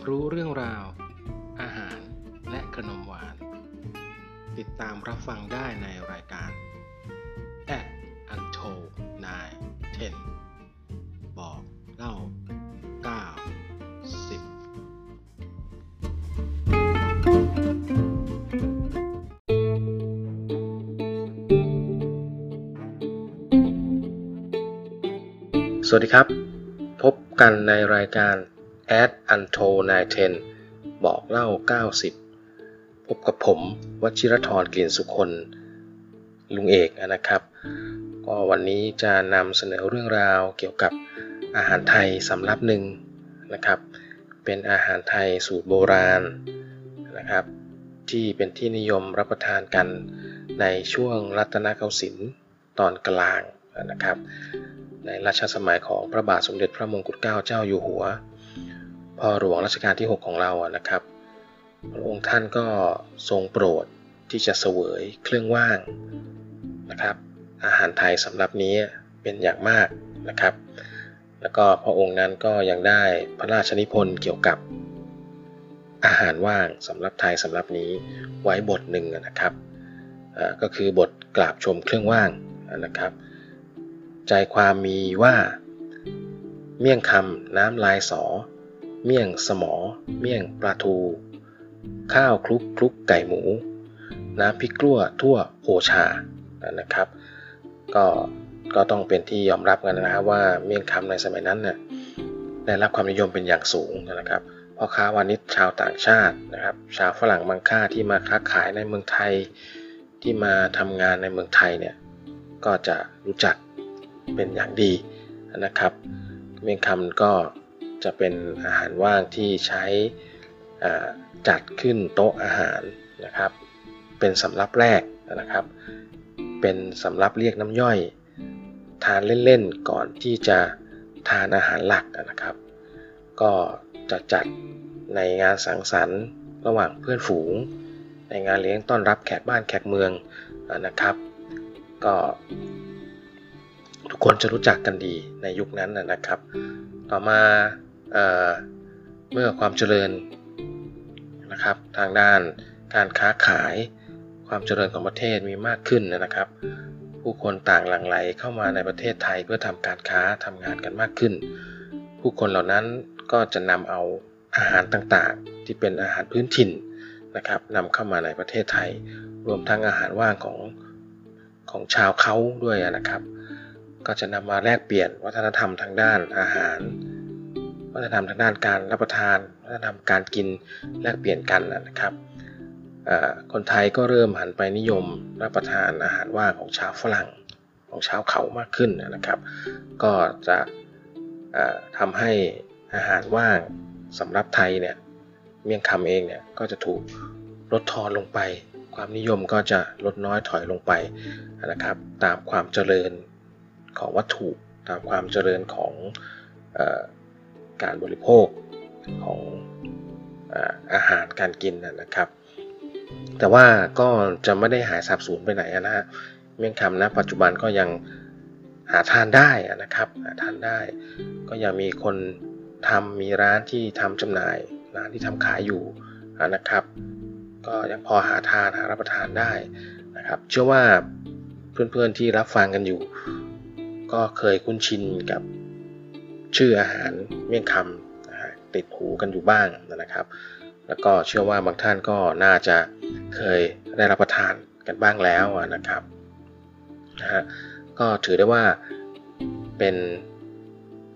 ากรู้เรื่องราว อาหารและขนมหวาน ติดตามรับฟังได้ในรายการ at untold 9 10 บอกเล่า 9 10สวัสดีครับ พบกันในรายการ Ad Untold 910 บอกเล่า 90 พบกับผมวชิรธรกลิ่นสุคนลุงเอกนะครับ ก็วันนี้จะนำเสนอเรื่องราวเกี่ยวกับอาหารไทยสำรับหนึ่งนะครับ เป็นอาหารไทยสูตรโบราณนะครับ ที่เป็นที่นิยมรับประทานกันในช่วงรัตนโกสินทร์ตอนกลางนะครับ ในรัชสมัยของพระบาทสมเด็จพระมงกุฎเกล้าเจ้าอยู่หัว หลวงรัชกาลที่ 6 ของเราอะนะครับ พระองค์ท่านก็ทรงโปรดที่จะเสวยเครื่องว่างนะครับ อาหารไทยสำหรับนี้เป็นอย่างมากนะครับ แล้วก็พระองค์นั้นก็ยังได้พระราชนิพนธ์เกี่ยวกับอาหารว่างสำหรับไทยสำหรับนี้ไว้บทหนึ่งนะครับก็คือบทกราบชมเครื่องว่างนะครับ ใจความมีว่า เมี่ยงคำน้ำลายสอ เมี่ยงสมอ เมี่ยงปลาทู ข้าวคลุกคลุกไก่หมู น้ำพริกกลั้วทั่วโอชานะครับ ก็ก็ต้องเป็นที่ยอมรับกันนะว่าเมี่ยงคำในสมัยนั้นเนี่ยได้รับความนิยมเป็นอย่างสูงนะครับพ่อค้าวานิชชาวต่างชาตินะครับ ชาวฝรั่งบางค่าที่มาค้าขายในเมืองไทย ที่มาทำงานในเมืองไทยเนี่ยก็จะรู้จักเป็นอย่างดีนะครับ เมี่ยงคำก็ จะเป็นอาหารว่างที่ใช้จัดขึ้นโต๊ะอาหารนะครับ เป็นสำรับแรกนะครับ เป็นสำรับเรียกน้ำย่อย ทานเล่นๆก่อนที่จะทานอาหารหลักนะครับ ก็จะจัดในงานสังสรรค์ ระหว่างเพื่อนฝูง ในงานเลี้ยงต้อนรับแขกบ้านแขกเมืองนะครับ ก็ทุกคนจะรู้จักกันดีในยุคนั้นนะครับ ต่อมา เเมื่อความเจริญนะครับทางด้านการค้าขายความเจริญของประเทศมีมากขึ้นนะครับ ผู้คนต่างหลั่งไหลเข้ามาในประเทศไทยเพื่อทำการค้าทำงานกันมากขึ้น ผู้คนเหล่านั้นก็จะนำเอาอาหารต่างๆ ที่เป็นอาหารพื้นถิ่นนะครับนำเข้ามาในประเทศไทย รวมทั้งอาหารว่างของของชาวเขาด้วยนะครับ ก็จะนำมาแลกเปลี่ยนวัฒนธรรมทางด้านอาหาร วัฒนธรรมทางด้านการรับประทานวัฒนธรรมการกินแลกเปลี่ยนกันนะครับคนไทยก็เริ่มหันไปนิยมรับประทานอาหารว่างของชาวฝรั่งของชาวเขามากขึ้นนะครับ ก็จะอ่าทำให้อาหารว่างสำหรับไทยเนี่ยเมี่ยงคำเองเนี่ยก็จะถูกลดทอนลงไป ความนิยมก็จะลดน้อยถอยลงไปนะครับ ตามความเจริญของวัตถุตามความเจริญของอ การบริโภคของอาหารการกินนะครับ แต่ว่าก็จะไม่ได้หายสาบสูญไปไหนนะฮะเมี่ยงคำนะปัจจุบันก็ยังหาทานได้นะครับหาทานได้ ก็ยังมีคนทำมีร้านที่ทำจำหน่ายร้านที่ทำขายอยู่นะครับ ก็ยังพอหาทานหารับประทานได้นะครับ เชื่อว่าเพื่อนๆที่รับฟังกันอยู่ ก็เคยคุ้นชินกับ ชื่ออาหารเมี่ยงคำนะฮะติดหูกันอยู่บ้างนะครับ แล้วก็เชื่อว่าบางท่านก็น่าจะเคยได้รับประทานกันบ้างแล้วนะครับนะฮะก็ถือได้ว่าเป็น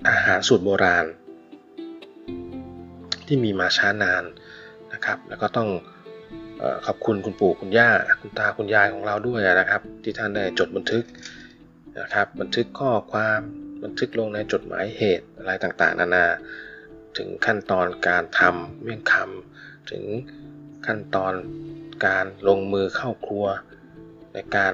อาหารสูตรโบราณ ที่มีมาช้านานนะครับ แล้วก็ต้องขอบคุณคุณปู่คุณย่าคุณตาคุณยายของเราด้วยนะครับ ที่ท่านได้จดบันทึกนะครับ บันทึกข้อความ บันทึกลงในจดหมายเหตุอะไรต่างๆ นานา ถึงขั้นตอนการทำเมี่ยงคำถึงขั้นตอนการลงมือเข้าครัว ในการ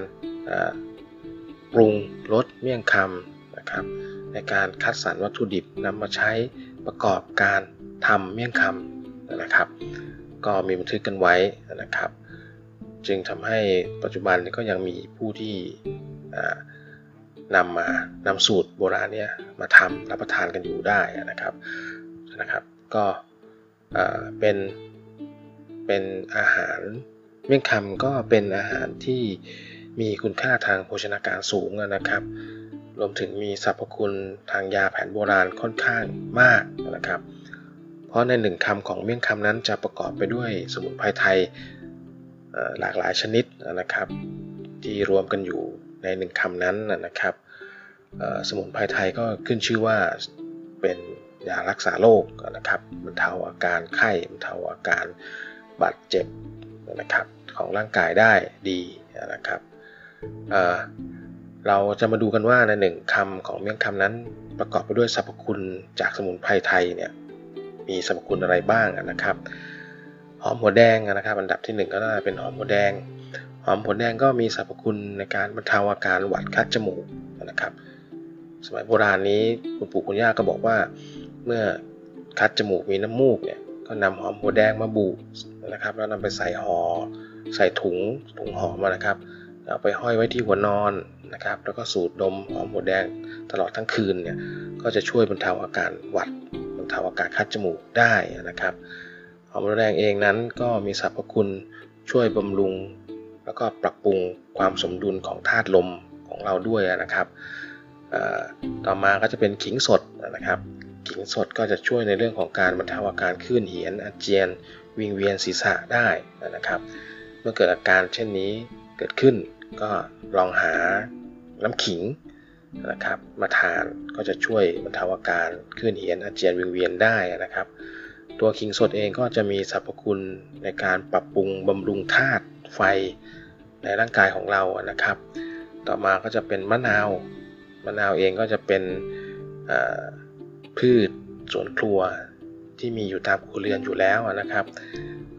ปรุงรสเมี่ยงคำนะครับ ในการคัดสรรวัตถุดิบนำมาใช้ประกอบการทำเมี่ยงคำนะครับ ก็มีบันทึกกันไว้นะครับ จึงทำให้ปัจจุบันก็ยังมีผู้ที่ นำมานำสูตรโบราณเนี่ยมาทำรับประทานกันอยู่ได้นะครับนะครับ ก็เป็นเป็นอาหารเมี่ยงคำก็เป็นอาหารที่มีคุณค่าทางโภชนาการสูงนะครับ รวมถึงมีสรรพคุณทางยาแผนโบราณค่อนข้างมากนะครับ เพราะในหนึ่งคำของเมี่ยงคำนั้นจะประกอบไปด้วยสมุนไพรไทยหลากหลายชนิดนะครับ ที่รวมกันอยู่ ในหนึ่งคำนั้นนะครับสมุนไพรไทยก็ขึ้นชื่อว่าเป็นยารักษาโรคนะครับบรรเทาอาการไข้บรรเทาอาการบาดเจ็บนะครับของร่างกายได้ดีนะครับเเราจะมาดูกันว่าในหนึ่งคำของเมี่ยงคำนั้นประกอบไปด้วยสรรพคุณจากสมุนไพรไทยเนี่ยมีสรรพคุณอะไรบ้างนะครับ หอมหัวแดงนะครับ อันดับที่ 1 ก็น่าเป็นหอมหัวแดง หอมหัวแดงก็มีสรรพคุณในการบรรเทาอาการหวัดคัดจมูกนะครับ สมัยโบราณนี้คุณปู่คุณย่าก็บอกว่า เมื่อคัดจมูกมีน้ำมูกเนี่ยก็นำหอมหัวแดงมาบูนะครับ แล้วนำไปใส่ห่อใส่ถุงถุงหอมนะครับเอาไปห้อยไว้ที่หัวนอนนะครับ แล้วก็สูดดมหอมหัวแดงตลอดทั้งคืนเนี่ยก็จะช่วยบรรเทาอาการหวัดบรรเทาอาการคัดจมูกได้นะครับหอมหัวแดงเองนั้นก็มีสรรพคุณช่วยบำรุง แล้วก็ปรับปรุงความสมดุลของธาตุลมของเราด้วยนะครับต่อมาก็จะเป็นขิงสดนะครับ ขิงสดก็จะช่วยในเรื่องของการบรรเทาอาการคลื่นเหียนอาเจียน วิงเวียนศีรษะได้นะครับ เมื่อเกิดอาการเช่นนี้เกิดขึ้นก็ลองหาน้ำขิงนะครับ มาทานก็จะช่วยบรรเทาอาการคลื่นเหียนอาเจียนวิงเวียนได้นะครับ ตัวขิงสดเองก็จะมีสรรพคุณในการปรับปรุงบำรุงธาตุไฟ ในร่างกายของเรานะครับ ต่อมาก็จะเป็นมะนาวมะนาวเองก็จะเป็นพืชสวนครัวที่มีอยู่ตามครัวเรือนอยู่แล้วนะครับ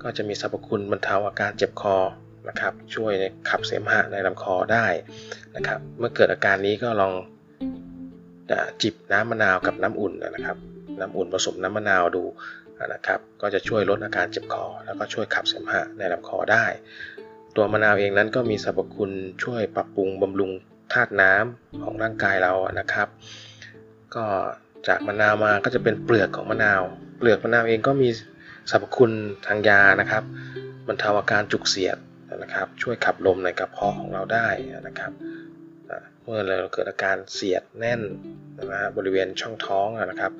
ก็จะมีสรรพคุณบรรเทาอาการเจ็บคอนะครับ ช่วยขับเสมหะในลำคอได้นะครับ เมื่อเกิดอาการนี้ก็ลองจิบน้ำมะนาวกับน้ำอุ่นนะครับ น้ำอุ่นผสมน้ำมะนาวดูนะครับ ก็จะช่วยลดอาการเจ็บคอ แล้วก็ช่วยขับเสมหะในลำคอได้ ตัวมะนาวเองนั้นก็มีสรรพคุณช่วยปรับปรุงบำรุงธาตุน้ำของร่างกายเรานะครับ ก็จากมะนาวมาก็จะเป็นเปลือกของมะนาว เปลือกมะนาวเองก็มีสรรพคุณทางยานะครับบรรเทาอาการจุกเสียดนะครับ ช่วยขับลมในกระเพาะของเราได้นะครับเมื่อเราเกิดอาการเสียดแน่นนะบริเวณช่องท้องนะครับ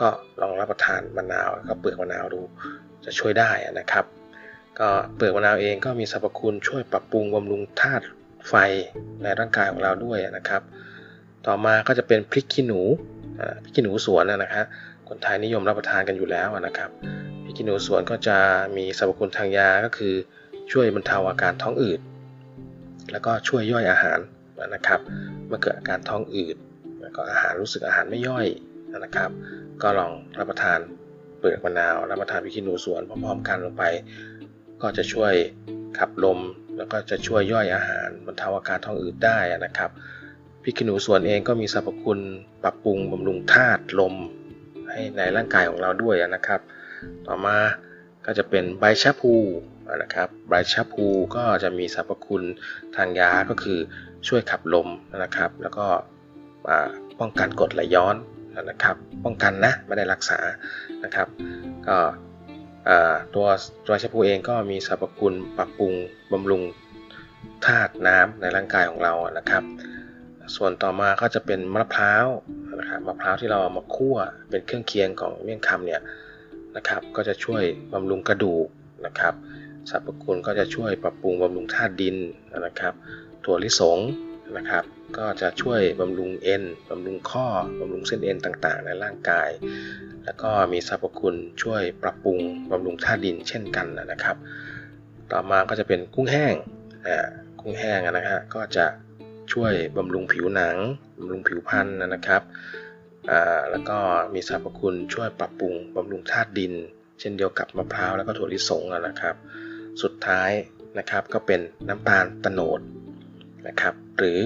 ก็ลองรับประทานมะนาวก็เปลือกมะนาวดูจะช่วยได้นะครับ ก็เปลือกมะนาวเองก็มีสรรพคุณช่วยปรับปรุงบำรุงธาตุไฟในร่างกายของเราด้วยนะครับ ต่อมาก็จะเป็นพริกขี้หนูพริกขี้หนูสวนนะครับคนไทยนิยมรับประทานกันอยู่แล้วนะครับพริกขี้หนูสวนก็จะมีสรรพคุณทางยาก็คือช่วยบรรเทาอาการท้องอืดแล้วก็ช่วยย่อยอาหารนะครับเมื่อเกิดอาการท้องอืดแล้วก็อาหารรู้สึกอาหารไม่ย่อยนะครับ ก็ลองรับประทานเปลือกมะนาวรับประทานพริกขี้หนูสวนพร้อมๆกันลงไป ก็จะช่วยขับลม แล้วก็จะช่วยย่อยอาหารบรรเทาอาการท้องอืดได้นะครับพริกขี้หนูสวนเองก็มีสรรพคุณปรับปรุงบำรุงธาตุลมให้ในร่างกายของเราด้วยนะครับ ต่อมาก็จะเป็นใบชะพูนะครับใบชะพูก็จะมีสรรพคุณทางยาก็คือช่วยขับลมนะครับ แล้วก็ป้องกันกรดไหลย้อนนะครับ ป้องกันนะไม่ได้รักษานะครับ ก็ ตัวตัวชะพูเองก็มีสรรพคุณปรับปรุงบำรุงธาตุน้ำในร่างกายของเรานะครับ ส่วนต่อมาก็จะเป็นมะพร้าวนะครับมะพร้าวที่เราเอามาคั่วเป็นเครื่องเคียงของเมี่ยงคำเนี่ยนะครับก็จะช่วยบำรุงกระดูกนะครับสรรพคุณก็จะช่วยปรับปรุงบำรุงธาตุดินนะครับ ถั่วลิสงนะครับ ก็จะช่วยบำรุงเอ็นบำรุงข้อบำรุงเส้นเอ็นต่างๆ ในร่างกาย แล้วก็มีสรรพคุณช่วยปรับปรุงบำรุงธาตุดินเช่นกันนะครับ ต่อมาก็จะเป็นกุ้งแห้งอ่ากุ้งแห้งนะฮะก็จะช่วยบำรุงผิวหนังบำรุงผิวพรรณนะครับอ่าแล้วก็มีสรรพคุณช่วยปรับปรุงบำรุงธาตุดิน เช่นเดียวกับมะพร้าวแล้วก็ถั่วลิสงนะครับ สุดท้ายนะครับก็เป็นน้ำตาลตโนดนะครับ หรือ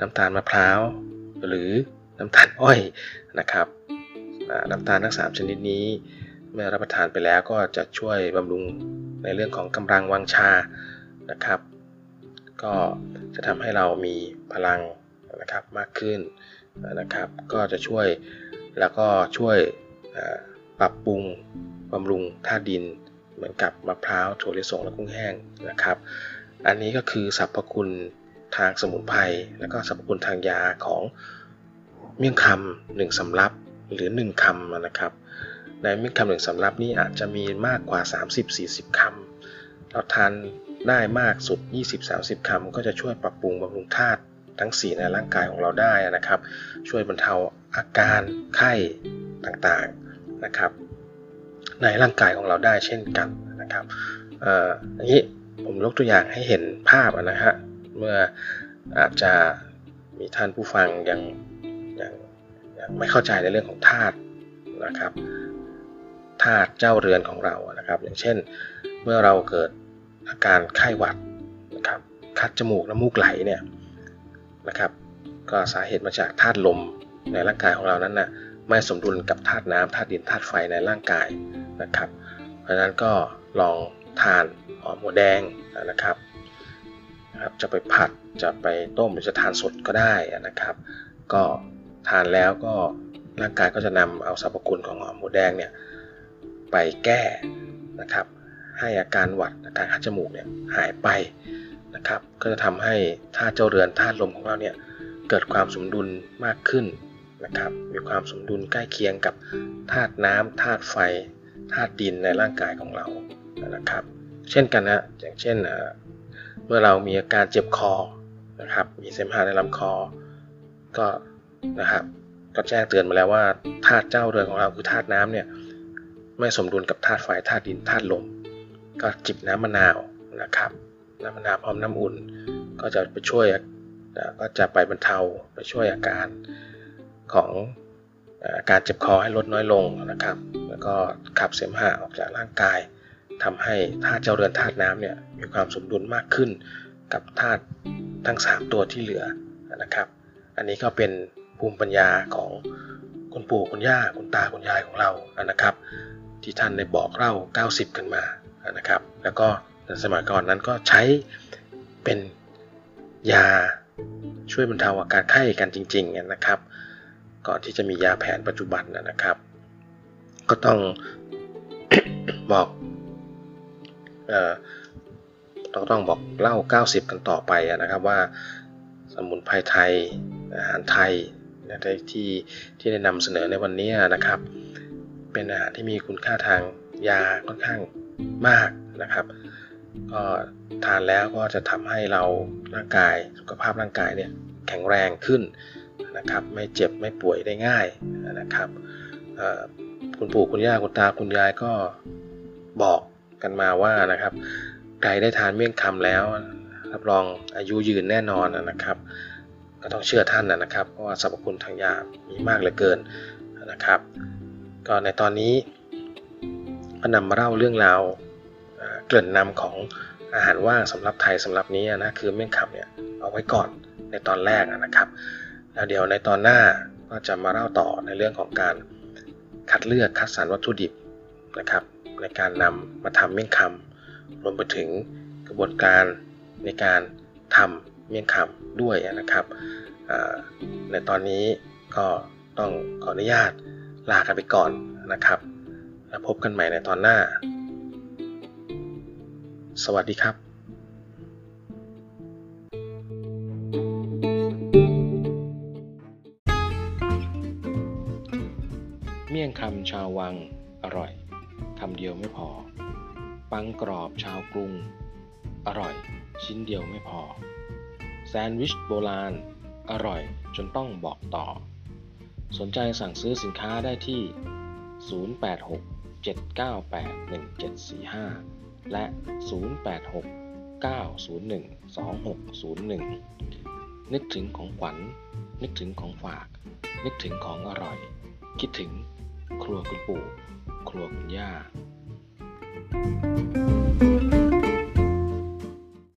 น้ำตาลมะพร้าว หรือน้ำตาลอ้อยนะครับ น้ำตาลทั้ง 3 ชนิดนี้ เมื่อรับประทานไปแล้วก็จะช่วยบำรุงในเรื่องของกำลังวังชานะครับ ก็จะทำให้เรามีพลังนะครับมากขึ้นนะครับ ก็จะช่วยแล้วก็ช่วยปรับปรุงบำรุงธาตุดินเหมือนกับมะพร้าวถั่วลิสงและกุ้งแห้งนะครับ อันนี้ก็คือสรรพคุณทางสมุนไพรแล้วก็สรรพคุณทางยาของเมี่ยงคำหนึ่งสำรับ หรือ 1คำนะครับ ในมี่ยงคำหนึ่งสำรับนี้อาจจะมีมากกว่า 30-40คำเราทานได้มากสุด 20-30คำก็จะช่วยปรับปรุงบำรุงธาตุทั้ง 4 ในร่างกายของเราได้นะครับ ช่วยบรรเทาอาการไข้ต่างๆนะครับ ในร่างกายของเราได้เช่นกันนะครับอันนี้ผมยกตัวอย่างให้เห็นภาพนะฮะเมื่ออาจจะมีท่านผู้ฟังยัง ไม่เข้าใจในเรื่องของธาตุนะครับธาตุเจ้าเรือนของเรานะครับ อย่างเช่น เมื่อเราเกิดอาการไข้หวัดนะครับคัดจมูกน้ำมูกไหลเนี่ยนะครับ ก็สาเหตุมาจากธาตุลมในร่างกายของเรานั้นนะ่ะไม่สมดุลกับธาตุน้ำธาตุดินธาตุไฟในร่างกายนะครับ เพราะฉะนั้นก็ลองทานหอมหัวแดงนะครับนะครับจะไปผัดจะไปต้มหรือจะทานสดก็ได้นะครับ ก็ ทานแล้วก็ร่างกายก็จะนำเอาสรรพคุณของหอมหัวแดงเนี่ยไปแก้นะครับ ให้อาการหวัดอาการคัดจมูกเนี่ยหายไปนะครับ ก็จะทำให้ธาตุเจ้าเรือนธาตุลมของเราเนี่ยเกิดความสมดุลมากขึ้นนะครับ มีความสมดุลใกล้เคียงกับธาตุน้ำธาตุไฟธาตุดินในร่างกายของเรานะครับ เช่นกันนะอย่างเช่นเมื่อเรามีอาการเจ็บคอนะครับ มีเสมหะในลำคอ ก็ นะครับก็แจ้งเตือนมาแล้วว่าธาตุเจ้าเรือนของเราคือธาตุน้ำเนี่ยไม่สมดุลกับธาตุไฟธาตุดินธาตุลม ก็จิบน้ำมะนาวนะครับน้ำมะนาวพร้อมน้ำอุ่น ก็จะไปช่วยก็จะไปบรรเทาไปช่วยอาการของอาการเจ็บคอให้ลดน้อยลงนะครับ แล้วก็ขับเสมหะออกจากร่างกายทำให้ธาตุเจ้าเรือนธาตุน้ำเนี่ยมีความสมดุลมากขึ้นกับธาตุทั้ง 3 ตัวที่เหลือนะครับ อันนี้ก็เป็น ภูมิปัญญาของคุณปู่คุณย่าคุณตาคุณยายของเรานะครับ ที่ท่านได้บอกเล่า 90 กันมานะครับ แล้วก็สมัยก่อนนั้นก็ใช้เป็นยาช่วยบรรเทาอาการไข้กันจริงๆนะครับ ก่อนที่จะมียาแผนปัจจุบันนะครับ ก็ต้องบอกเอ่อต้องต้องบอกเล่า 90 กันต่อไปนะครับว่าสมุนไพรไทยอาหารไทย ที่ที่ได้นำเสนอในวันนี้นะครับ เป็นอาหารที่มีคุณค่าทางยาค่อนข้างมากนะครับ ก็ทานแล้วก็จะทำให้เราร่างกายสุขภาพร่างกายเนี่ยแข็งแรงขึ้นนะครับ ไม่เจ็บไม่ป่วยได้ง่ายนะครับคุณปู่คุณย่าคุณตาคุณยายก็บอกกันมาว่านะครับใครได้ทานเมี่ยงคำแล้วรับรองอายุยืนแน่นอนนะครับ ก็ต้องเชื่อท่านนะครับ เพราะว่าสรรพคุณทางยามีมากเหลือเกินนะครับ ก็ในตอนนี้ก็นำมาเล่าเรื่องราวเกริ่นนำของอาหารว่างสำหรับไทยสำหรับนี้นะคือเมี่ยงคำเนี่ยเอาไว้ก่อนในตอนแรกนะครับแล้วเดี๋ยวในตอนหน้าก็จะมาเล่าต่อในเรื่องของการคัดเลือกคัดสรรวัตถุดิบนะครับ ในการนำมาทำเมี่ยงคำรวมไปถึงกระบวนการในการทำ เมี่ยงคำด้วยนะครับในตอนนี้ก็ต้องขออนุญาตลากันไปก่อนนะครับแล้วพบกันใหม่ในตอนหน้า สวัสดีครับเมี่ยงคำชาววังอร่อยคำเดียวไม่พอ ปังกรอบชาวกรุง อร่อย ชิ้นเดียวไม่พอ แซนด์วิชโบราณ อร่อยจนต้องบอกต่อ สนใจสั่งซื้อสินค้าได้ที่ 086-798-1745 และ 086-901-2601 นึกถึงของขวัญ นึกถึงของฝาก นึกถึงของอร่อย คิดถึงครัวคุณปู่ ครัวคุณย่า thank you